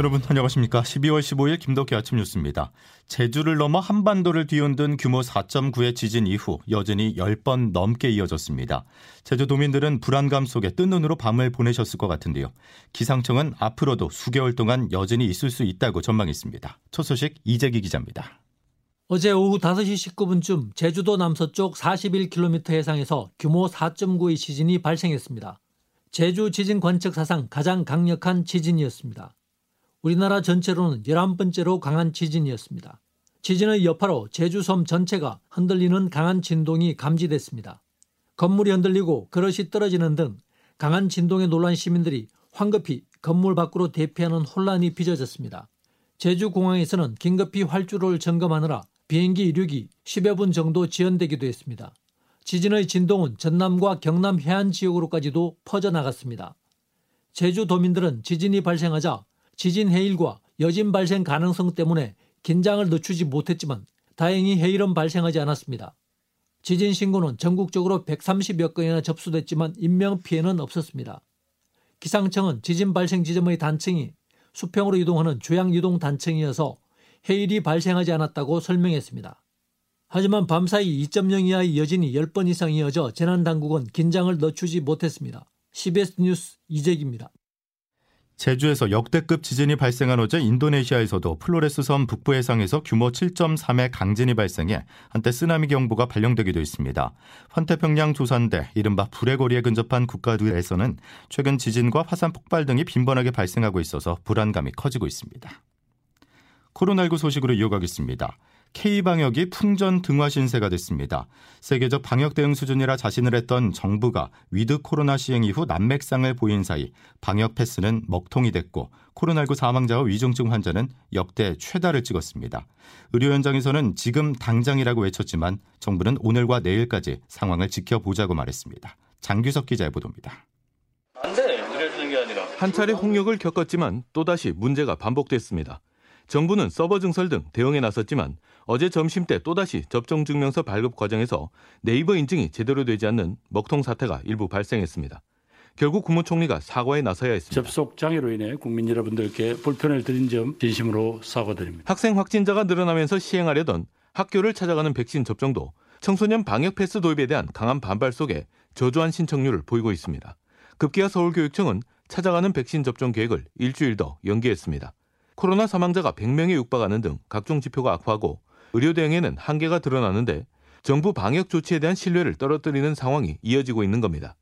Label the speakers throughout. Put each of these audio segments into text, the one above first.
Speaker 1: 여러분 안녕하십니까? 12월 15일 김덕기 아침 뉴스입니다. 제주를 넘어 한반도를 뒤흔든 규모 4.9의 지진 이후 여전히 10번 넘게 이어졌습니다. 제주도민들은 불안감 속에 뜬 눈으로 밤을 보내셨을 것 같은데요. 기상청은 앞으로도 수개월 동안 여전히 있을 수 있다고 전망했습니다. 첫 소식 이재기 기자입니다.
Speaker 2: 어제 오후 5시 19분쯤 제주도 남서쪽 41km 해상에서 규모 4.9의 지진이 발생했습니다. 제주 지진 관측 사상 가장 강력한 지진이었습니다. 우리나라 전체로는 11번째로 강한 지진이었습니다. 지진의 여파로 제주섬 전체가 흔들리는 강한 진동이 감지됐습니다. 건물이 흔들리고 그릇이 떨어지는 등 강한 진동에 놀란 시민들이 황급히 건물 밖으로 대피하는 혼란이 빚어졌습니다. 제주공항에서는 긴급히 활주로를 점검하느라 비행기 이륙이 10여 분 정도 지연되기도 했습니다. 지진의 진동은 전남과 경남 해안 지역으로까지도 퍼져나갔습니다. 제주도민들은 지진이 발생하자 지진 해일과 여진 발생 가능성 때문에 긴장을 늦추지 못했지만 다행히 해일은 발생하지 않았습니다. 지진 신고는 전국적으로 130여 건이나 접수됐지만 인명 피해는 없었습니다. 기상청은 지진 발생 지점의 단층이 수평으로 이동하는 주향 이동 단층이어서 해일이 발생하지 않았다고 설명했습니다. 하지만 밤사이 2.0 이하의 여진이 10번 이상 이어져 재난당국은 긴장을 늦추지 못했습니다. CBS 뉴스 이재기입니다.
Speaker 1: 제주에서 역대급 지진이 발생한 어제 인도네시아에서도 플로레스 섬 북부 해상에서 규모 7.3의 강진이 발생해 한때 쓰나미 경보가 발령되기도 했습니다. 환태평양 조산대 이른바 불의 고리에 근접한 국가들에서는 최근 지진과 화산 폭발 등이 빈번하게 발생하고 있어서 불안감이 커지고 있습니다. 코로나19 소식으로 이어가겠습니다. K방역이 풍전 등화 신세가 됐습니다. 세계적 방역 대응 수준이라 자신을 했던 정부가 위드 코로나 시행 이후 난맥상을 보인 사이 방역 패스는 먹통이 됐고 코로나19 사망자와 위중증 환자는 역대 최다를 찍었습니다. 의료 현장에서는 지금 당장이라고 외쳤지만 정부는 오늘과 내일까지 상황을 지켜보자고 말했습니다. 장규석 기자의 보도입니다.
Speaker 3: 안 돼. 이래주는 게 아니라.
Speaker 4: 한 차례 홍역을 겪었지만 또다시 문제가 반복됐습니다. 정부는 서버 증설 등 대응에 나섰지만 어제 점심 때 또다시 접종 증명서 발급 과정에서 네이버 인증이 제대로 되지 않는 먹통 사태가 일부 발생했습니다. 결국 국무총리가 사과에 나서야 했습니다.
Speaker 5: 접속 장애로 인해 국민 여러분들께 불편을 드린 점 진심으로 사과드립니다.
Speaker 4: 학생 확진자가 늘어나면서 시행하려던 학교를 찾아가는 백신 접종도 청소년 방역 패스 도입에 대한 강한 반발 속에 저조한 신청률을 보이고 있습니다. 급기야 서울교육청은 찾아가는 백신 접종 계획을 일주일 더 연기했습니다. 코로나 사망자가 100명에 육박하는 등 각종 지표가 악화하고 의료 대응에는 한계가 드러나는데 정부 방역 조치에 대한 신뢰를 떨어뜨리는 상황이 이어지고 있는 겁니다.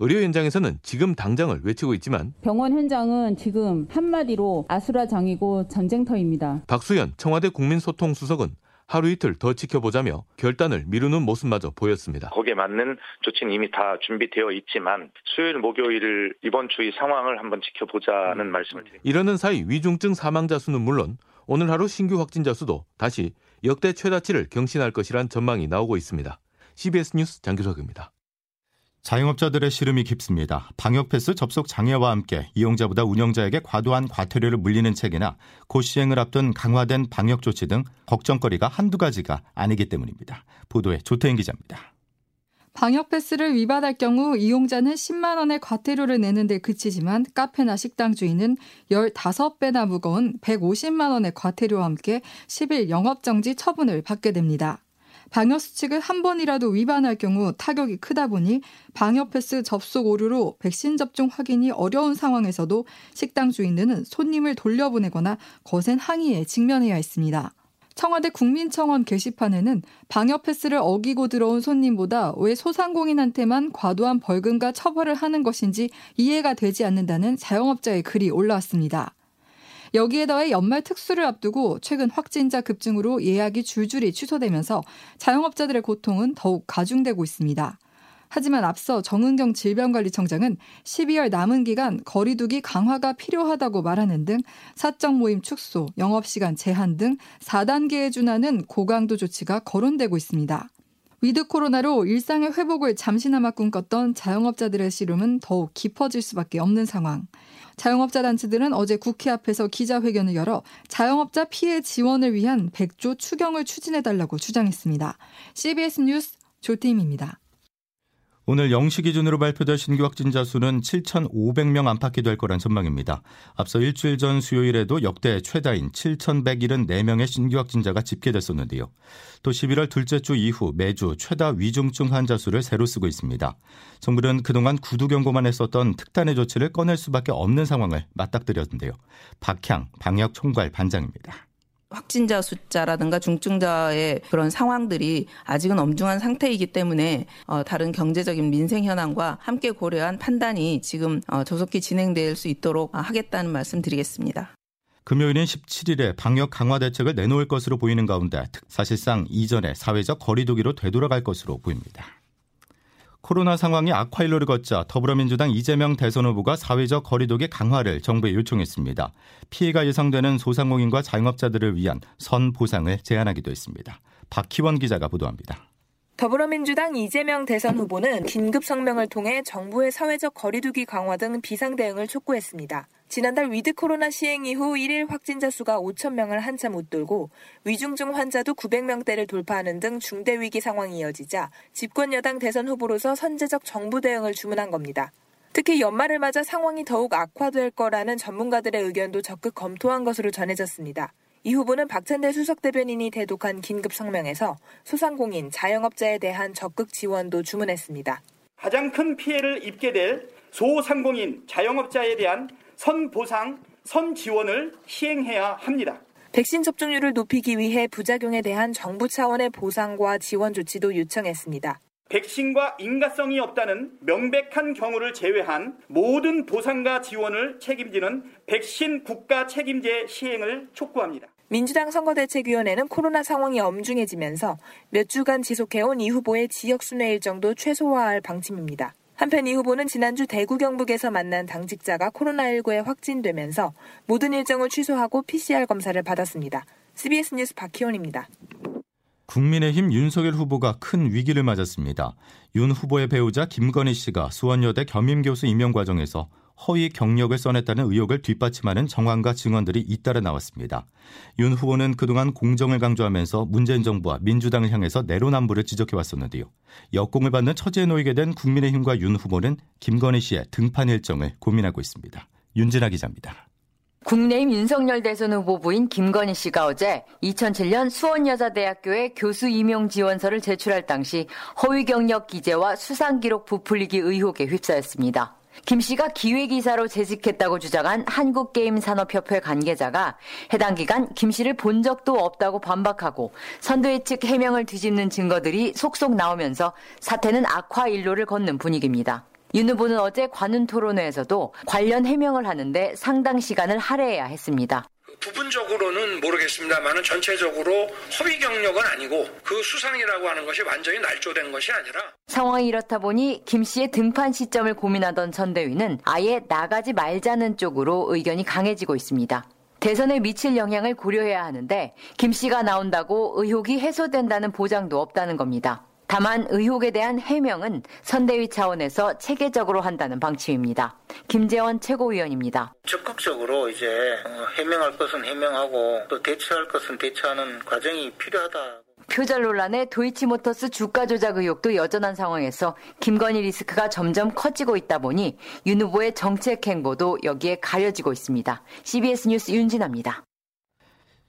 Speaker 4: 의료 현장에서는 지금 당장을 외치고 있지만
Speaker 6: 병원 현장은 지금 한마디로 아수라장이고 전쟁터입니다.
Speaker 4: 박수현 청와대 국민소통수석은 하루 이틀 더 지켜보자며 결단을 미루는 모습마저 보였습니다.
Speaker 7: 거기에 맞는 조치는 이미 다 준비되어 있지만 수요일 목요일을 이번 주의 상황을 한번 지켜보자는 음. 말씀을 드립니다.
Speaker 4: 이러는 사이 위중증 사망자 수는 물론 오늘 하루 신규 확진자 수도 다시 역대 최다치를 경신할 것이란 전망이 나오고 있습니다. CBS 뉴스 장규석입니다.
Speaker 1: 자영업자들의 시름이 깊습니다. 방역 패스 접속 장애와 함께 이용자보다 운영자에게 과도한 과태료를 물리는 체계나 곧 시행을 앞둔 강화된 방역 조치 등 걱정거리가 한두 가지가 아니기 때문입니다. 보도에 조태인 기자입니다.
Speaker 8: 방역 패스를 위반할 경우 이용자는 10만 원의 과태료를 내는 데 그치지만 카페나 식당 주인은 15배나 무거운 150만 원의 과태료와 함께 10일 영업 정지 처분을 받게 됩니다. 방역 수칙을 한 번이라도 위반할 경우 타격이 크다 보니 방역 패스 접속 오류로 백신 접종 확인이 어려운 상황에서도 식당 주인들은 손님을 돌려보내거나 거센 항의에 직면해야 했습니다. 청와대 국민청원 게시판에는 방역 패스를 어기고 들어온 손님보다 왜 소상공인한테만 과도한 벌금과 처벌을 하는 것인지 이해가 되지 않는다는 자영업자의 글이 올라왔습니다. 여기에 더해 연말 특수를 앞두고 최근 확진자 급증으로 예약이 줄줄이 취소되면서 자영업자들의 고통은 더욱 가중되고 있습니다. 하지만 앞서 정은경 질병관리청장은 12월 남은 기간 거리두기 강화가 필요하다고 말하는 등 사적 모임 축소, 영업시간 제한 등 4단계에 준하는 고강도 조치가 거론되고 있습니다. 위드 코로나로 일상의 회복을 잠시나마 꿈꿨던 자영업자들의 시름은 더욱 깊어질 수밖에 없는 상황. 자영업자 단체들은 어제 국회 앞에서 기자회견을 열어 자영업자 피해 지원을 위한 100조 추경을 추진해달라고 주장했습니다. CBS 뉴스 조태임입니다.
Speaker 1: 오늘 0시 기준으로 발표될 신규 확진자 수는 7,500명 안팎이 될 거란 전망입니다. 앞서 일주일 전 수요일에도 역대 최다인 7,174명의 신규 확진자가 집계됐었는데요. 또 11월 둘째 주 이후 매주 최다 위중증 환자 수를 새로 쓰고 있습니다. 정부는 그동안 구두 경고만 했었던 특단의 조치를 꺼낼 수밖에 없는 상황을 맞닥뜨렸는데요. 박향 방역 총괄 반장입니다.
Speaker 9: 확진자 숫자라든가 중증자의 그런 상황들이 아직은 엄중한 상태이기 때문에 어, 다른 경제적인 민생 현황과 함께 고려한 판단이 지금 어, 조속히 진행될 수 있도록 하겠다는 말씀 드리겠습니다.
Speaker 1: 금요일인 17일에 방역 강화 대책을 내놓을 것으로 보이는 가운데 사실상 이전의 사회적 거리두기로 되돌아갈 것으로 보입니다. 코로나 상황이 악화일로를 걷자 더불어민주당 이재명 대선 후보가 사회적 거리두기 강화를 정부에 요청했습니다. 피해가 예상되는 소상공인과 자영업자들을 위한 선 보상을 제안하기도 했습니다. 박희원 기자가 보도합니다.
Speaker 10: 더불어민주당 이재명 대선 후보는 긴급 성명을 통해 정부의 사회적 거리두기 강화 등 비상 대응을 촉구했습니다. 지난달 위드 코로나 시행 이후 1일 확진자 수가 5천 명을 한참 웃돌고 위중증 환자도 900명대를 돌파하는 등 중대 위기 상황이 이어지자 집권 여당 대선 후보로서 선제적 정부 대응을 주문한 겁니다. 특히 연말을 맞아 상황이 더욱 악화될 거라는 전문가들의 의견도 적극 검토한 것으로 전해졌습니다. 이 후보는 박찬대 수석 대변인이 대독한 긴급 성명에서 소상공인, 자영업자에 대한 적극 지원도 주문했습니다.
Speaker 11: 가장 큰 피해를 입게 될 소상공인, 자영업자에 대한 선보상, 선지원을 시행해야 합니다.
Speaker 10: 백신 접종률을 높이기 위해 부작용에 대한 정부 차원의 보상과 지원 조치도 요청했습니다.
Speaker 11: 백신과 인가성이 없다는 명백한 경우를 제외한 모든 보상과 지원을 책임지는 백신 국가 책임제 시행을 촉구합니다.
Speaker 10: 민주당 선거대책위원회는 코로나 상황이 엄중해지면서 몇 주간 지속해온 이 후보의 지역 순회 일정도 최소화할 방침입니다. 한편 이 후보는 지난주 대구 경북에서 만난 당직자가 코로나19에 확진되면서 모든 일정을 취소하고 PCR 검사를 받았습니다. CBS 뉴스 박희원입니다.
Speaker 1: 국민의힘 윤석열 후보가 큰 위기를 맞았습니다. 윤 후보의 배우자 김건희 씨가 수원여대 겸임교수 임용 과정에서 허위 경력을 써냈다는 의혹을 뒷받침하는 정황과 증언들이 잇따라 나왔습니다. 윤 후보는 그동안 공정을 강조하면서 문재인 정부와 민주당을 향해서 내로남불을 지적해 왔었는데요. 역공을 받는 처지에 놓이게 된 국민의힘과 윤 후보는 김건희 씨의 등판 일정을 고민하고 있습니다. 윤진아 기자입니다.
Speaker 12: 국내임 윤석열 대선 후보부인 김건희 씨가 어제 2007년 수원여자대학교에 교수 임용 지원서를 제출할 당시 허위 경력 기재와 수상 기록 부풀리기 의혹에 휩싸였습니다. 김 씨가 기획이사로 재직했다고 주장한 한국게임산업협회 관계자가 해당 기간 김 씨를 본 적도 없다고 반박하고 선대위 측 해명을 뒤집는 증거들이 속속 나오면서 사태는 악화 일로를 걷는 분위기입니다. 윤 후보는 어제 관훈 토론회에서도 관련 해명을 하는데 상당 시간을 할애해야 했습니다.
Speaker 13: 부분적으로는 모르겠습니다만은 전체적으로 허위 경력은 아니고 그 수상이라고 하는 것이 완전히 날조된 것이 아니라
Speaker 12: 상황이 이렇다 보니 김 씨의 등판 시점을 고민하던 선대위는 아예 나가지 말자는 쪽으로 의견이 강해지고 있습니다. 대선에 미칠 영향을 고려해야 하는데 김 씨가 나온다고 의혹이 해소된다는 보장도 없다는 겁니다. 다만 의혹에 대한 해명은 선대위 차원에서 체계적으로 한다는 방침입니다. 김재원 최고위원입니다.
Speaker 14: 적극적으로 이제 해명할 것은 해명하고 또 대처할 것은 대처하는 과정이 필요하다.
Speaker 12: 표절 논란에 도이치모터스 주가 조작 의혹도 여전한 상황에서 김건희 리스크가 점점 커지고 있다 보니 윤 후보의 정책 행보도 여기에 가려지고 있습니다. CBS 뉴스 윤진아입니다.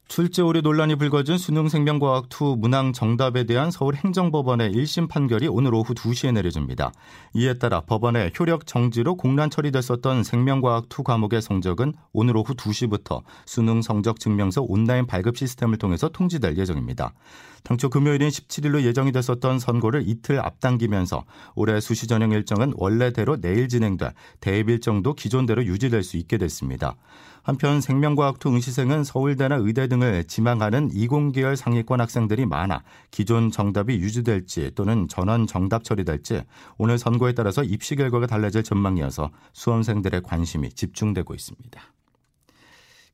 Speaker 1: 출제 오류 논란이 불거진 수능 생명과학2 문항 정답에 대한 서울행정법원의 1심 판결이 오늘 오후 2시에 내려집니다. 이에 따라 법원의 효력 정지로 공란 처리됐었던 생명과학2 과목의 성적은 오늘 오후 2시부터 수능 성적 증명서 온라인 발급 시스템을 통해서 통지될 예정입니다. 당초 금요일인 17일로 예정이 됐었던 선고를 이틀 앞당기면서 올해 수시 전형 일정은 원래대로 내일 진행돼 대입 일정도 기존대로 유지될 수 있게 됐습니다. 한편 생명과학2 응시생은 서울대나 의대 등을 지망하는 이공계열 상위권 학생들이 많아 기존 정답이 유지될지 또는 전원 정답 처리될지 오늘 선고에 따라서 입시 결과가 달라질 전망이어서 수험생들의 관심이 집중되고 있습니다.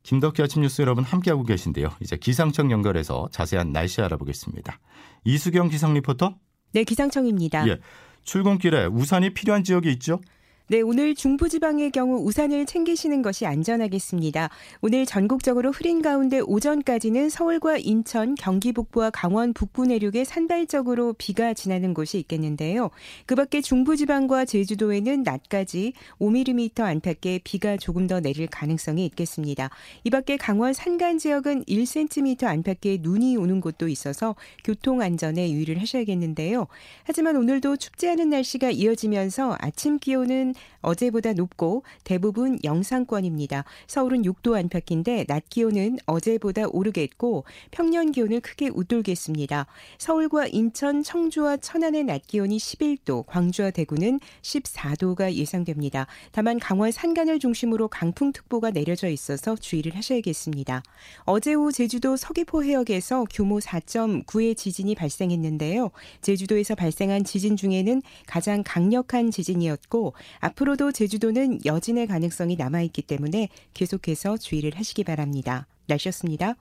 Speaker 1: 김덕기 아침 뉴스 여러분 함께하고 계신데요. 이제 기상청 연결해서 자세한 날씨 알아보겠습니다. 이수경 기상 리포터.
Speaker 15: 네, 기상청입니다.
Speaker 1: 예. 출근길에 우산이 필요한 지역이 있죠?
Speaker 15: 네, 오늘 중부지방의 경우 우산을 챙기시는 것이 안전하겠습니다. 오늘 전국적으로 흐린 가운데 오전까지는 서울과 인천, 경기 북부와 강원 북부 내륙에 산발적으로 비가 지나는 곳이 있겠는데요. 그 밖에 중부지방과 제주도에는 낮까지 5mm 안팎의 비가 조금 더 내릴 가능성이 있겠습니다. 이 밖에 강원 산간 지역은 1cm 안팎의 눈이 오는 곳도 있어서 교통 안전에 유의를 하셔야겠는데요. 하지만 오늘도 춥지 않은 날씨가 이어지면서 아침 기온은 어제보다 높고 대부분 영상권입니다. 서울은 6도 안팎인데 낮 기온은 어제보다 오르겠고 평년 기온을 크게 웃돌겠습니다. 서울과 인천, 청주와 천안의 낮 기온이 11도, 광주와 대구는 14도가 예상됩니다. 다만 강원 산간을 중심으로 강풍특보가 내려져 있어서 주의를 하셔야겠습니다. 어제 오후 제주도 서귀포 해역에서 규모 4.9의 지진이 발생했는데요. 제주도에서 발생한 지진 중에는 가장 강력한 지진이었고 앞으로도 제주도는 여진의 가능성이 남아있기 때문에 계속해서 주의를 하시기 바랍니다. 날씨였습니다.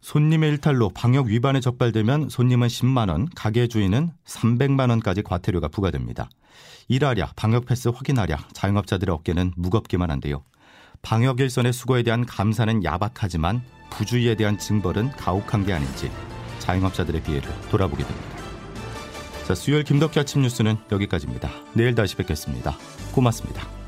Speaker 1: 손님의 일탈로 방역 위반에 적발되면 손님은 10만 원, 가게 주인은 300만 원까지 과태료가 부과됩니다. 일하랴, 방역 패스 확인하랴, 자영업자들의 어깨는 무겁기만 한데요. 방역 일선의 수고에 대한 감사는 야박하지만 부주의에 대한 징벌은 가혹한 게 아닌지 자영업자들의 비애를 돌아보게 됩니다. 자, 수요일 김덕기 아침 뉴스는 여기까지입니다. 내일 다시 뵙겠습니다. 고맙습니다.